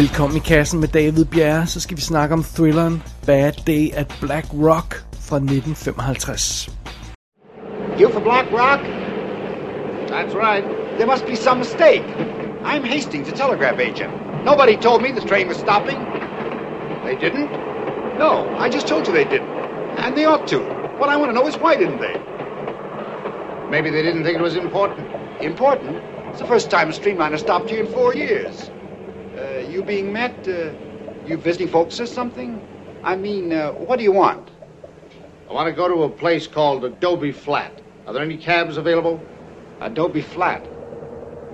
Velkommen i kassen med David Bjerre, så skal vi snakke om thrilleren Bad Day at Black Rock fra 1955. You for Black Rock? That's right. There must be some mistake. I'm Hastings, a telegraph agent. Nobody told me the train was stopping. They didn't? No, I just told you they didn't. And they ought to. What I want to know is why didn't they? Maybe they didn't think it was important. Important? It's the first time a streamliner stopped here in four years. Uh, you being met, uh, you visiting folks or something? I mean, uh, what do you want? I want to go to a place called Adobe Flat. Are there any cabs available? Adobe Flat.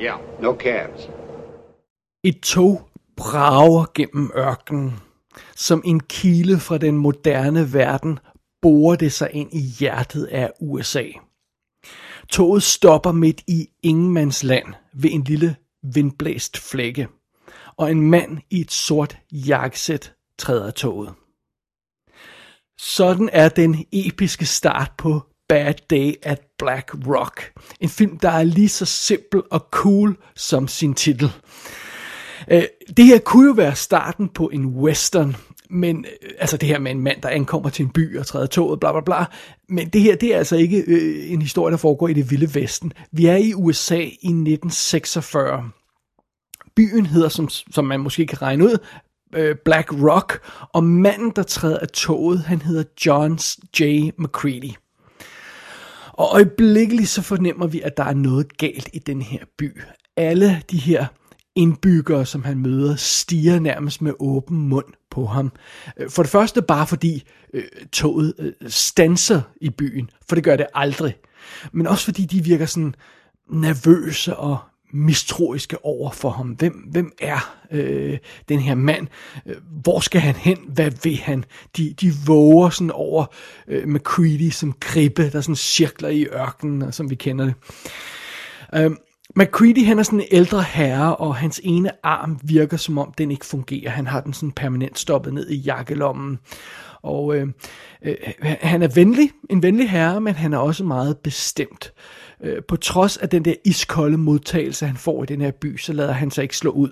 Yeah. No cabs. Et tog brager gennem ørkenen. Som en kile fra den moderne verden borer det sig ind i hjertet af USA. Toget stopper midt i ingenmandsland ved en lille vindblæst flække, og en mand i et sort jakkesæt træder af toget. Sådan er den episke start på Bad Day at Black Rock. En film, der er lige så simpel og cool som sin titel. Øh, det her kunne jo være starten på en western, men øh, altså det her med en mand, der ankommer til en by og træder toget, bla bla bla. Men det her, det er altså ikke øh, en historie, der foregår i det vilde vesten. Vi er i USA i 1946. Byen hedder, som, som man måske kan regne ud, øh, Black Rock, og manden, der træder af toget, han hedder John J. McCready. Og øjeblikkeligt så fornemmer vi, at der er noget galt i den her by. Alle de her indbyggere, som han møder, stiger nærmest med åben mund på ham. Øh, for det første bare fordi øh, toget øh, stanser i byen, for det gør det aldrig. Men også fordi de virker sådan nervøse og mistroiske over for ham. Hvem, hvem er øh, den her mand? Øh, hvor skal han hen? Hvad vil han? De, de våger sådan over øh, McCready som gribe, der sådan cirkler i ørkenen, og som vi kender det. Øh, McCready han er sådan en ældre herre, og hans ene arm virker som om den ikke fungerer. Han har den sådan permanent stoppet ned i jakkelommen. Og øh, øh, han er venlig, en venlig herre, men han er også meget bestemt. Øh, Øh, på trods af den der iskolde modtagelse, han får i den her by, så lader han sig ikke slå ud.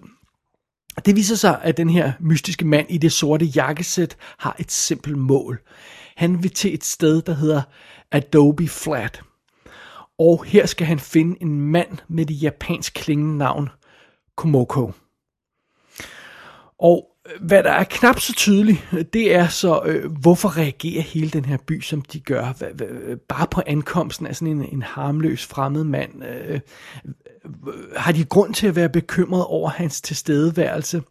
Det viser sig, at den her mystiske mand i det sorte jakkesæt har et simpelt mål. Han vil til et sted, der hedder Adobe Flat. Og her skal han finde en mand med det japansk klingende navn Komoko. Og hvad der er knap så tydeligt, det er så, øh, hvorfor reagerer hele den her by, som de gør. Hva, hva, bare på ankomsten af sådan en, en harmløs fremmed mand. Øh, har de grund til at være bekymret over hans tilstedeværelse?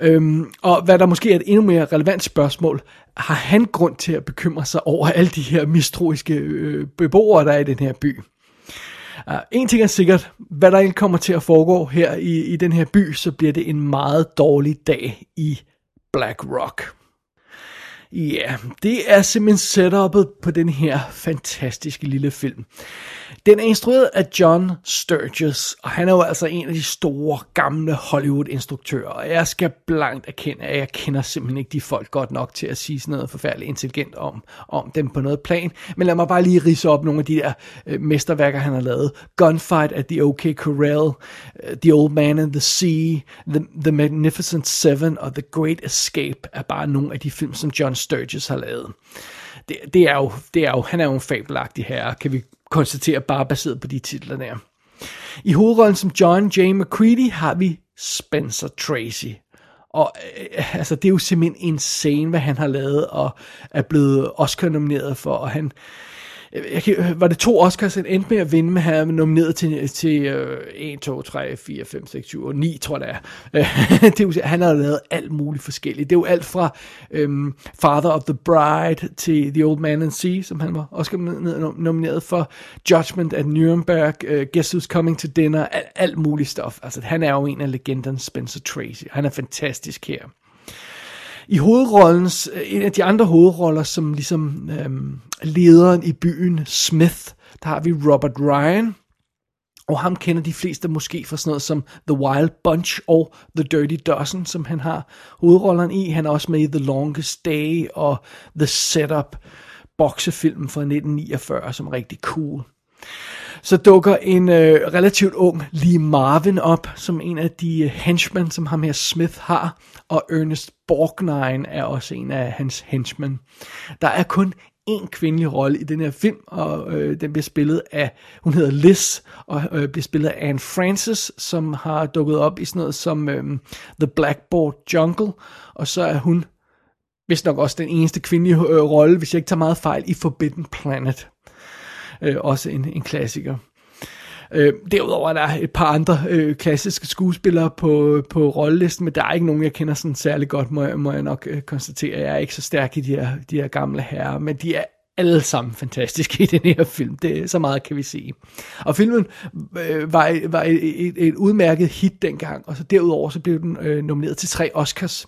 Øhm, og hvad der måske er et endnu mere relevant spørgsmål, har han grund til at bekymre sig over alle de her mistroiske øh, beboere, der er i den her by? Uh, en ting er sikkert, hvad der end kommer til at foregå her i, i den her by, så bliver det en meget dårlig dag i Black Rock. Ja, yeah, det er simpelthen setupet på den her fantastiske lille film. Den er instrueret af John Sturges, og han er jo altså en af de store, gamle Hollywood-instruktører, og jeg skal blankt erkende, at jeg kender simpelthen ikke de folk godt nok til at sige sådan noget forfærdeligt intelligent om, om dem på noget plan. Men lad mig bare lige rise op nogle af de der øh, mesterværker, han har lavet. Gunfight at the OK Corral, uh, The Old Man and the Sea, the, the Magnificent Seven og The Great Escape er bare nogle af de film, som John Sturges har lavet. Det, det, er jo, det er jo, han er jo en fabelagtig herre, kan vi konstatere bare baseret på de titler der. I hovedrollen som John J. McCready har vi Spencer Tracy. Og øh, altså, det er jo simpelthen en scene, hvad han har lavet, og er blevet Oscar-nomineret for, og han, Øh, jeg kan, øh, var det to Oscars, han endte med at vinde med, han nomineret til, til øh, 1, 2, 3, 4, 5, 6, 7 og 9, tror jeg det er. det er jo, han har lavet alt muligt forskelligt. Det er jo alt fra um, Father of the Bride til The Old Man and Sea, som han var Oscar nomineret for, Judgment at Nuremberg, uh, Guess Who's Coming to Dinner, alt, alt muligt stof. Altså, han er jo en af legenderne, Spencer Tracy. Han er fantastisk her. I hovedrollens, øh, en af de andre hovedroller, som ligesom øhm, lederen i byen, Smith, der har vi Robert Ryan, og ham kender de fleste måske fra sådan noget som The Wild Bunch og The Dirty Dozen, som han har hovedrolleren i. Han er også med i The Longest Day og The Setup, boksefilmen fra 1949, som er rigtig cool. Så dukker en øh, relativt ung Lee Marvin op, som en af de øh, henchmen, som ham her Smith har, og Ernest Borgnine er også en af hans henchmen. Der er kun en kvindelig rolle i den her film, og øh, den bliver spillet af, hun hedder Liz, og øh, bliver spillet af Anne Francis, som har dukket op i sådan noget som øh, The Blackboard Jungle, og så er hun vist nok også den eneste kvindelige øh, rolle, hvis jeg ikke tager meget fejl, i Forbidden Planet. Øh, også en, en klassiker. Øh, derudover er der et par andre øh, klassiske skuespillere på, på rollelisten, men der er ikke nogen, jeg kender sådan særlig godt, må, må jeg nok øh, konstatere. Jeg er ikke så stærk i de her, de her gamle herrer, men de er alle sammen fantastiske i den her film. Det, så meget kan vi sige. Og filmen øh, var, var et, et, et udmærket hit dengang, og så derudover så blev den øh, nomineret til tre Oscars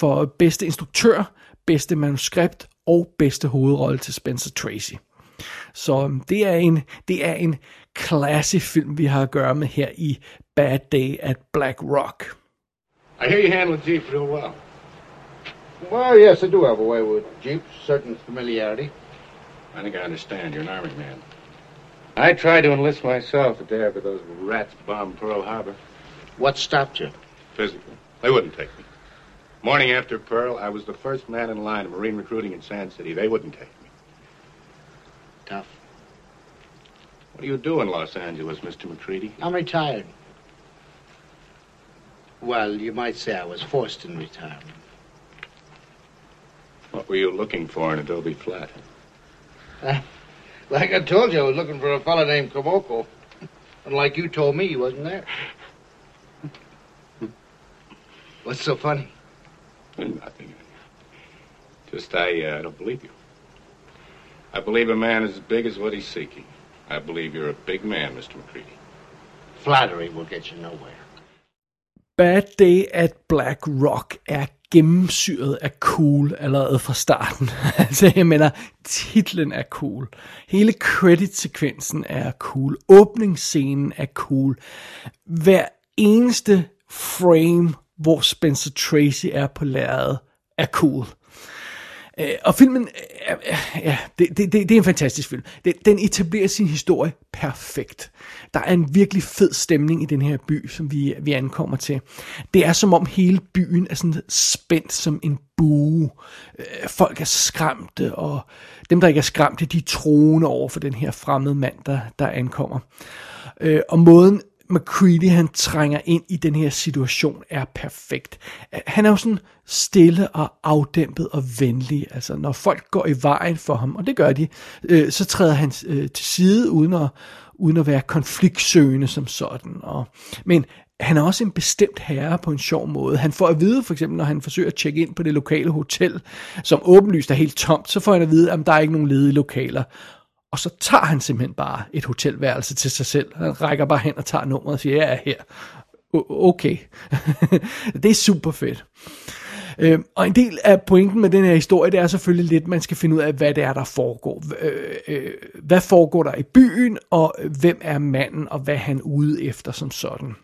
for bedste instruktør, bedste manuskript og bedste hovedrolle til Spencer Tracy. Så øhm, det er en, det er en classic film, vi har at gøre med her i Bad Day at Black Rock. I hear you handle Jeep real well. Well, yes, I do have a way with jeeps, certain familiarity. I think I understand. You're an army man. I tried to enlist myself the day after those rats bombed Pearl Harbor. What stopped you? Physically. They wouldn't take me. Morning after Pearl, I was the first man in line of Marine recruiting in Sand City. They wouldn't take me. Tough. What do you do in Los Angeles, Mr. McCready? I'm retired. Well, you might say I was forced in retirement. What were you looking for in Adobe Flat? like I told you, I was looking for a fella named Koboko. And like you told me, he wasn't there. What's so funny? Nothing. Just I uh, don't believe you. I believe a man is as big as what he's seeking. I believe you're a big man, Mr. McCready. Flattery will get you nowhere. Bad Day at Black Rock er gennemsyret af cool allerede fra starten. altså, jeg mener, titlen er cool. Hele credit-sekvensen er cool. Åbningsscenen er cool. Hver eneste frame, hvor Spencer Tracy er på lærredet, er cool. Øh, og filmen, øh, øh, ja, det, det, det, det er en fantastisk film. Den, den etablerer sin historie perfekt. Der er en virkelig fed stemning i den her by, som vi, vi ankommer til. Det er som om hele byen er sådan spændt som en bue. Øh, folk er skræmte, og dem, der ikke er skræmte, de er troende over for den her fremmede mand, der, der ankommer. Øh, og måden McCready han trænger ind i den her situation er perfekt. Han er jo sådan stille og afdæmpet og venlig. Altså når folk går i vejen for ham, og det gør de, øh, så træder han øh, til side uden at, uden at være konfliktsøgende som sådan. Og, men han er også en bestemt herre på en sjov måde. Han får at vide, for eksempel, når han forsøger at tjekke ind på det lokale hotel, som åbenlyst er helt tomt, så får han at vide, at der er ikke nogen ledige lokaler. Og så tager han simpelthen bare et hotelværelse til sig selv. Han rækker bare hen og tager nummeret og siger, jeg er her. Okay. det er super fedt. Øh, og en del af pointen med den her historie, det er selvfølgelig lidt, man skal finde ud af, hvad det er, der foregår. Øh, øh, hvad foregår der i byen, og hvem er manden, og hvad er han ude efter som sådan.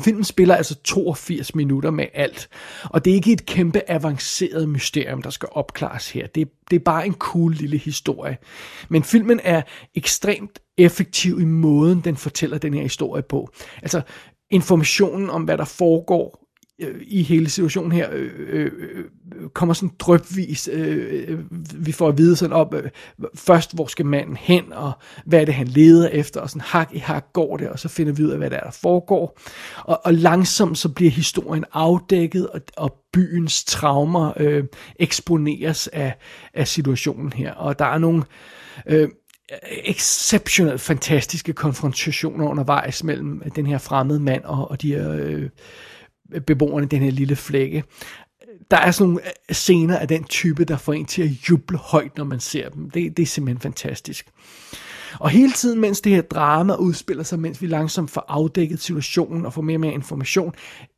Filmen spiller altså 82 minutter med alt. Og det er ikke et kæmpe avanceret mysterium, der skal opklares her. Det, det er bare en cool lille historie. Men filmen er ekstremt effektiv i måden, den fortæller den her historie på. Altså informationen om, hvad der foregår Øh, i hele situationen her øh, øh, øh kommer sådan drøbvis. Øh, øh, vi får at vide sådan op, øh, først hvor skal manden hen, og hvad er det, han leder efter, og sådan hak i hak går det, og så finder vi ud af, hvad der er, der foregår. Og, og langsomt så bliver historien afdækket, og, og byens traumer øh, eksponeres af, af situationen her. Og der er nogle... Øh, exceptionelt fantastiske konfrontationer undervejs mellem den her fremmede mand og, og de her øh, beboerne den her lille flække. Der er sådan nogle øh, scener af den type, der får en til at juble højt, når man ser dem. Det, det er simpelthen fantastisk. Og hele tiden, mens det her drama udspiller sig, mens vi langsomt får afdækket situationen og får mere og mere information,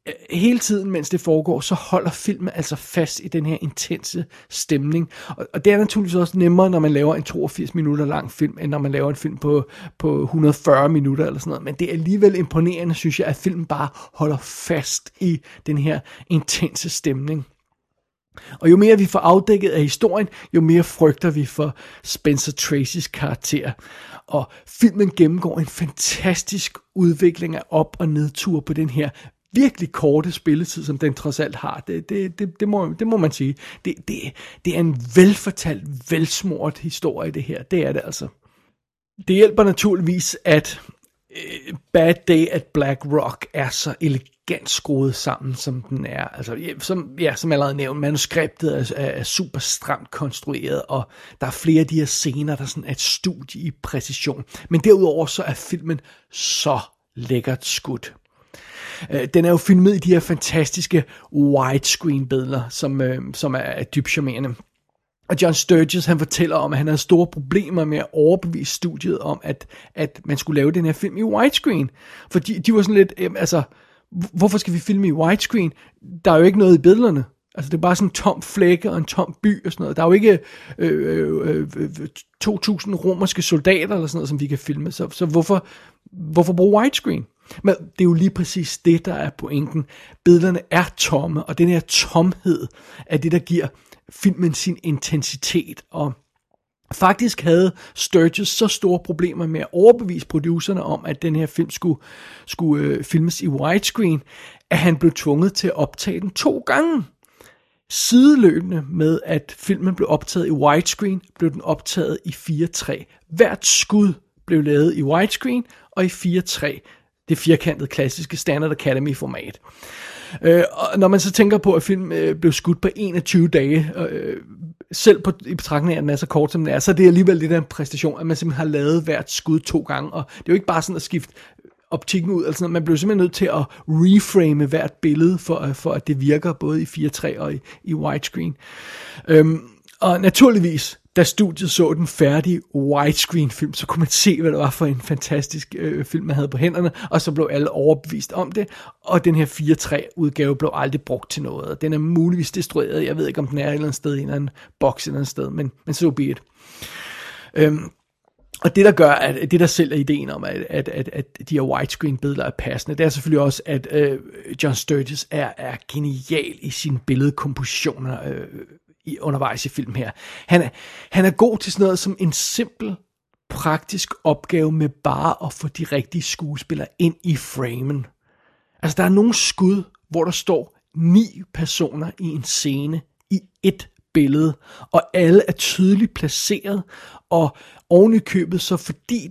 Øh, hele tiden, mens det foregår, så holder filmen altså fast i den her intense stemning. Og, og det er naturligvis også nemmere, når man laver en 82 minutter lang film, end når man laver en film på, på 140 minutter eller sådan noget. Men det er alligevel imponerende, synes jeg, at filmen bare holder fast i den her intense stemning. Og jo mere vi får afdækket af historien, jo mere frygter vi for Spencer Tracys karakter. Og filmen gennemgår en fantastisk udvikling af op- og nedtur på den her virkelig korte spilletid, som den trods alt har. Det, det, det, det, må, det må man sige. Det, det, det er en velfortalt, velsmurt historie, det her. Det er det altså. Det hjælper naturligvis, at øh, Bad Day at Black Rock er så elegant skruet sammen, som den er. Altså, ja, som, ja, som allerede nævnt, manuskriptet er, er, er super stramt konstrueret, og der er flere af de her scener, der sådan er et studie i præcision. Men derudover så er filmen så lækkert skudt. Øh, den er jo filmet i de her fantastiske widescreen billeder, som, øh, som er, dybt charmerende. Og John Sturges, han fortæller om, at han havde store problemer med at overbevise studiet om, at, at man skulle lave den her film i widescreen. Fordi de var sådan lidt, øh, altså, hvorfor skal vi filme i widescreen? Der er jo ikke noget i billederne. Altså det er bare sådan en tom flække og en tom by og sådan noget. Der er jo ikke øh, øh, øh, øh 2.000 romerske soldater eller sådan noget, som vi kan filme. Så, så hvorfor, hvorfor bruge widescreen? Men det er jo lige præcis det, der er pointen. Billederne er tomme, og den her tomhed er det, der giver filmen sin intensitet. Og faktisk havde Sturges så store problemer med at overbevise producerne om, at den her film skulle, skulle øh, filmes i widescreen, at han blev tvunget til at optage den to gange. Sideløbende med, at filmen blev optaget i widescreen, blev den optaget i 4.3. Hvert skud blev lavet i widescreen og i 4.3 det firkantede klassiske Standard Academy format. Øh, og når man så tænker på, at film øh, blev skudt på 21 dage, øh, selv på, i betragtning af, at den er så kort, som den er, så er det alligevel lidt af en præstation, at man simpelthen har lavet hvert skud to gange, og det er jo ikke bare sådan at skifte optikken ud, altså man bliver simpelthen nødt til at reframe hvert billede, for, øh, for at det virker både i 4.3 og i, i widescreen. Øhm, og naturligvis, da studiet så den færdige widescreen film, så kunne man se, hvad det var for en fantastisk øh, film, man havde på hænderne, og så blev alle overbevist om det, og den her 4.3 udgave blev aldrig brugt til noget. Den er muligvis destrueret, jeg ved ikke, om den er et eller andet sted i en eller anden boks et eller andet sted, men, men så so be it. Øhm, og det, der gør, at det, der sælger ideen om, at, at, at, at de her widescreen-billeder er passende, det er selvfølgelig også, at øh, John Sturges er, er genial i sine billedkompositioner. Øh, i, undervejs i film her. Han er, han er god til sådan noget som en simpel, praktisk opgave med bare at få de rigtige skuespillere ind i framen. Altså, der er nogle skud, hvor der står ni personer i en scene i et billede, og alle er tydeligt placeret, og oven i købet, så fordi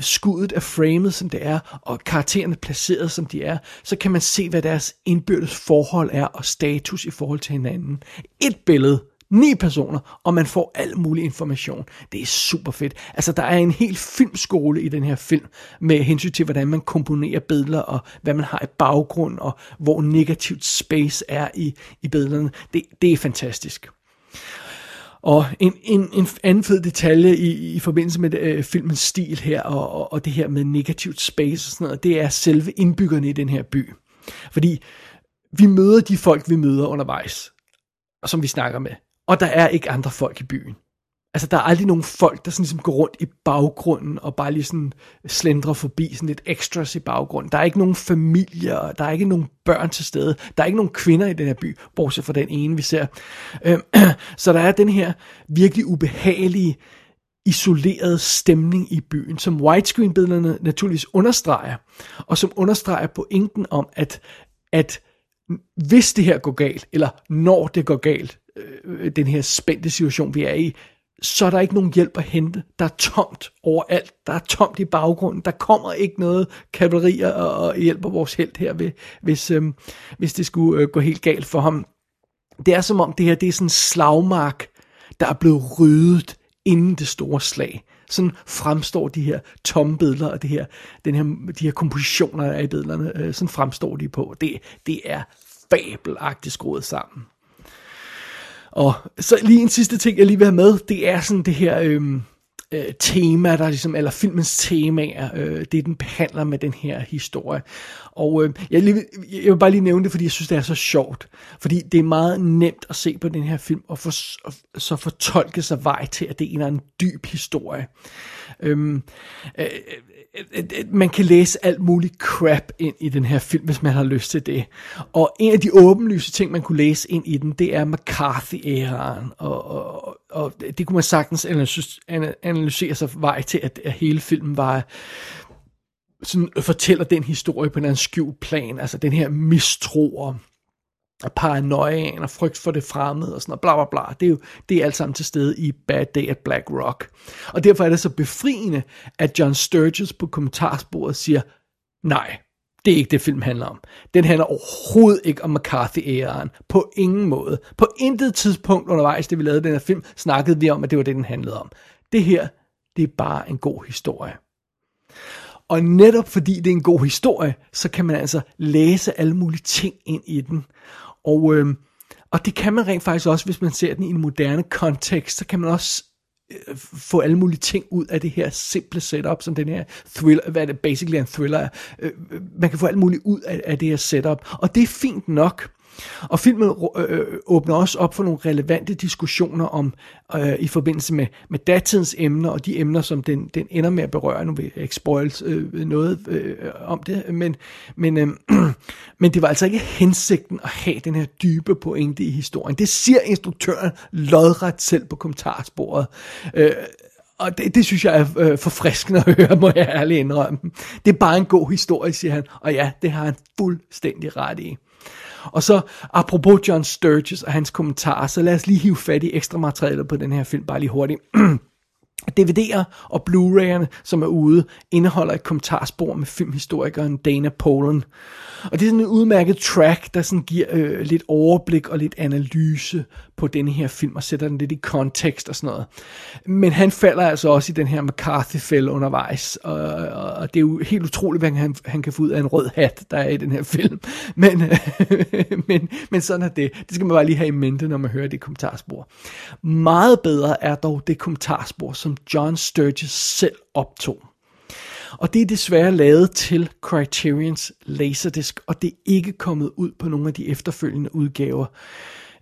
skuddet er framet, som det er, og karaktererne placeret, som de er, så kan man se, hvad deres indbyrdes forhold er, og status i forhold til hinanden. Et billede, ni personer, og man får al mulig information. Det er super fedt. Altså, der er en hel filmskole i den her film, med hensyn til, hvordan man komponerer billeder, og hvad man har i baggrund, og hvor negativt space er i, i billederne. Det, det er fantastisk. Og en, en, en anden fed detalje i, i forbindelse med øh, filmens stil her, og, og, og det her med negativt space og sådan noget, det er selve indbyggerne i den her by. Fordi vi møder de folk, vi møder undervejs, og som vi snakker med. Og der er ikke andre folk i byen. Altså, der er aldrig nogen folk, der sådan ligesom går rundt i baggrunden og bare lige sådan slendrer forbi, sådan lidt extras i baggrunden. Der er ikke nogen familier, der er ikke nogen børn til stede, der er ikke nogen kvinder i den her by, bortset fra den ene, vi ser. Øhm, så der er den her virkelig ubehagelige, isolerede stemning i byen, som widescreen-billederne naturligvis understreger, og som understreger pointen om, at, at hvis det her går galt, eller når det går galt, øh, den her spændte situation, vi er i, så er der ikke nogen hjælp at hente. Der er tomt overalt. Der er tomt i baggrunden. Der kommer ikke noget kavalerier og, og hjælper vores held her, ved, hvis, øhm, hvis det skulle øh, gå helt galt for ham. Det er som om det her det er sådan en slagmark, der er blevet ryddet inden det store slag. Sådan fremstår de her tomme billeder og det her, den her, de her kompositioner, af billederne. Øh, sådan fremstår de på. Det, det er fabelagtigt skruet sammen. Og så lige en sidste ting, jeg lige vil have med, det er sådan det her, øhm, øh, tema, der ligesom, eller filmens temaer, øh, det den behandler med den her historie. Og øh, jeg, lige, jeg vil bare lige nævne det, fordi jeg synes, det er så sjovt. Fordi det er meget nemt at se på den her film, og, for, og så fortolke sig vej til, at det er en eller anden dyb historie. Øhm, øh, øh, man kan læse alt muligt crap ind i den her film, hvis man har lyst til det. Og en af de åbenlyse ting, man kunne læse ind i den, det er McCarthy-æraen. Og, og, og det kunne man sagtens analysere sig vej til, at, at hele filmen var sådan fortæller den historie på en skjult plan, altså den her mistro og paranoia og frygt for det fremmede og sådan noget, bla bla bla. Det er jo det er alt sammen til stede i Bad Day at Black Rock. Og derfor er det så befriende, at John Sturges på kommentarsporet siger, nej, det er ikke det, film handler om. Den handler overhovedet ikke om McCarthy-æraen. På ingen måde. På intet tidspunkt undervejs, det vi lavede den her film, snakkede vi om, at det var det, den handlede om. Det her, det er bare en god historie. Og netop fordi det er en god historie, så kan man altså læse alle mulige ting ind i den. Og, øh, og det kan man rent faktisk også, hvis man ser den i en moderne kontekst, så kan man også øh, få alle mulige ting ud af det her simple setup, som den her thriller, hvad det basically er en thriller. Øh, øh, man kan få alt muligt ud af, af det her setup, og det er fint nok. Og filmen øh, øh, åbner også op for nogle relevante diskussioner om øh, i forbindelse med, med datidens emner og de emner, som den, den ender med at berøre. Nu vil jeg ikke spoil øh, noget øh, om det, men, men, øh, men det var altså ikke hensigten at have den her dybe pointe i historien. Det siger instruktøren lodret selv på kommentarsporet. Øh, og det, det synes jeg er øh, forfriskende at høre, må jeg ærligt indrømme. Det er bare en god historie, siger han. Og ja, det har han fuldstændig ret i. Og så, apropos John Sturges og hans kommentarer, så lad os lige hive fat i ekstra materialer på den her film, bare lige hurtigt. DVD'er og Blu-ray'erne, som er ude, indeholder et kommentarspor med filmhistorikeren Dana Polen. Og det er sådan en udmærket track, der sådan giver øh, lidt overblik og lidt analyse på den her film, og sætter den lidt i kontekst og sådan noget. Men han falder altså også i den her McCarthy-fælde undervejs, og, og, og det er jo helt utroligt, hvad han, han kan få ud af en rød hat, der er i den her film. Men, men, men sådan er det. Det skal man bare lige have i mente, når man hører det kommentarspor. Meget bedre er dog det kommentarspor, som John Sturges selv optog. Og det er desværre lavet til Criterions Laserdisc, og det er ikke kommet ud på nogle af de efterfølgende udgaver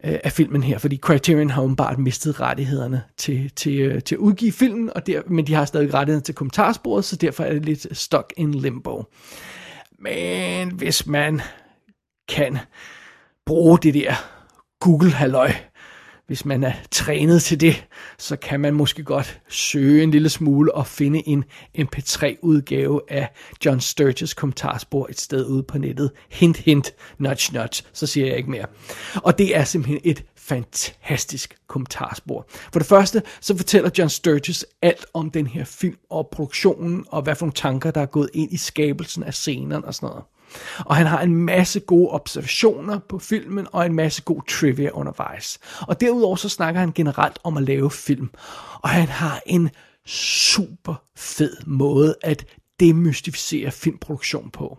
øh, af filmen her, fordi Criterion har åbenbart mistet rettighederne til, til, øh, til at udgive filmen, og der, men de har stadig rettighederne til kommentarsporet, så derfor er det lidt stuck in limbo. Men hvis man kan bruge det der Google-halløj, hvis man er trænet til det, så kan man måske godt søge en lille smule og finde en MP3-udgave af John Sturges kommentarspor et sted ude på nettet. Hint, hint, nudge, nudge, så siger jeg ikke mere. Og det er simpelthen et fantastisk kommentarspor. For det første, så fortæller John Sturges alt om den her film og produktionen, og hvad for nogle tanker, der er gået ind i skabelsen af scenerne og sådan noget. Og han har en masse gode observationer på filmen, og en masse god trivia undervejs. Og derudover så snakker han generelt om at lave film. Og han har en super fed måde at demystificere filmproduktion på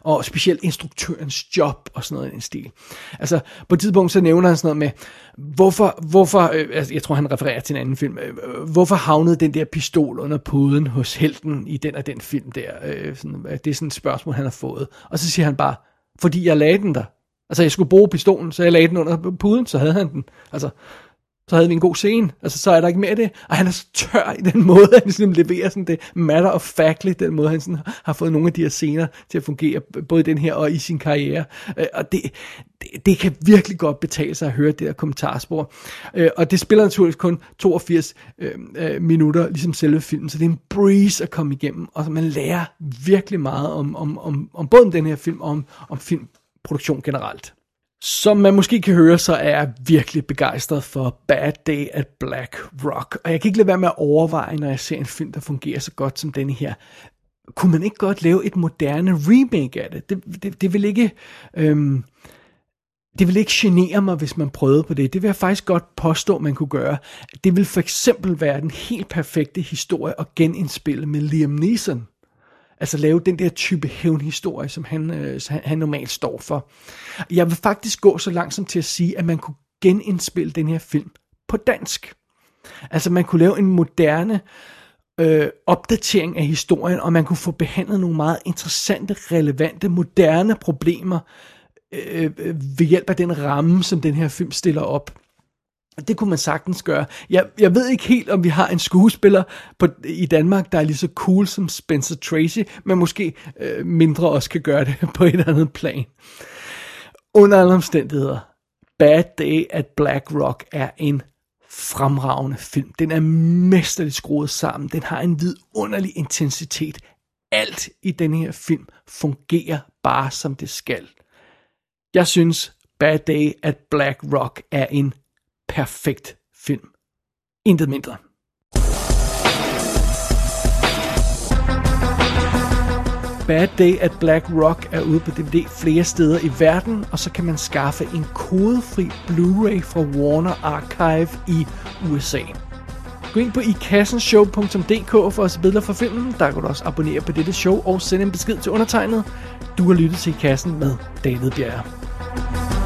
og specielt instruktørens job og sådan noget i den stil. Altså, på et tidspunkt så nævner han sådan noget med, hvorfor, hvorfor øh, altså, jeg tror han refererer til en anden film, øh, øh hvorfor havnede den der pistol under puden hos helten i den og den film der? Øh, sådan, øh, det er sådan et spørgsmål, han har fået. Og så siger han bare, fordi jeg lagde den der. Altså, jeg skulle bruge pistolen, så jeg lagde den under puden, så havde han den. Altså, så havde vi en god scene. Altså, så er der ikke mere af det. Og han er så tør i den måde, han sådan leverer sådan det matter of factly, den måde, han sådan har fået nogle af de her scener til at fungere, både i den her og i sin karriere. Øh, og det, det, det kan virkelig godt betale sig at høre det der kommentarspor. Øh, og det spiller naturligvis kun 82 øh, minutter, ligesom selve filmen, så det er en breeze at komme igennem, og man lærer virkelig meget om, om, om, om både den her film og om, om filmproduktion generelt. Som man måske kan høre, så er jeg virkelig begejstret for Bad Day at Black Rock. Og jeg kan ikke lade være med at overveje, når jeg ser en film, der fungerer så godt som denne her. Kunne man ikke godt lave et moderne remake af det? Det, det, det vil ikke... Øhm, det vil ikke genere mig, hvis man prøvede på det. Det vil jeg faktisk godt påstå, man kunne gøre. Det vil for eksempel være den helt perfekte historie at genindspille med Liam Neeson. Altså lave den der type hævnhistorie, som han, øh, han normalt står for. Jeg vil faktisk gå så langt som til at sige, at man kunne genindspille den her film på dansk. Altså man kunne lave en moderne øh, opdatering af historien, og man kunne få behandlet nogle meget interessante, relevante, moderne problemer øh, øh ved hjælp af den ramme, som den her film stiller op. Det kunne man sagtens gøre. Jeg, jeg ved ikke helt, om vi har en skuespiller på, i Danmark, der er lige så cool som Spencer Tracy, men måske øh, mindre også kan gøre det på et andet plan. Under alle omstændigheder, Bad Day at Black Rock er en fremragende film. Den er mesterligt skruet sammen. Den har en vidunderlig intensitet. Alt i den her film fungerer bare som det skal. Jeg synes, Bad Day at Black Rock er en perfekt film. Intet mindre. Bad Day at Black Rock er ude på DVD flere steder i verden, og så kan man skaffe en kodefri Blu-ray fra Warner Archive i USA. Gå ind på ikassenshow.dk for at se billeder fra filmen. Der kan du også abonnere på dette show og sende en besked til undertegnet. Du har lyttet til I Kassen med David Bjerre.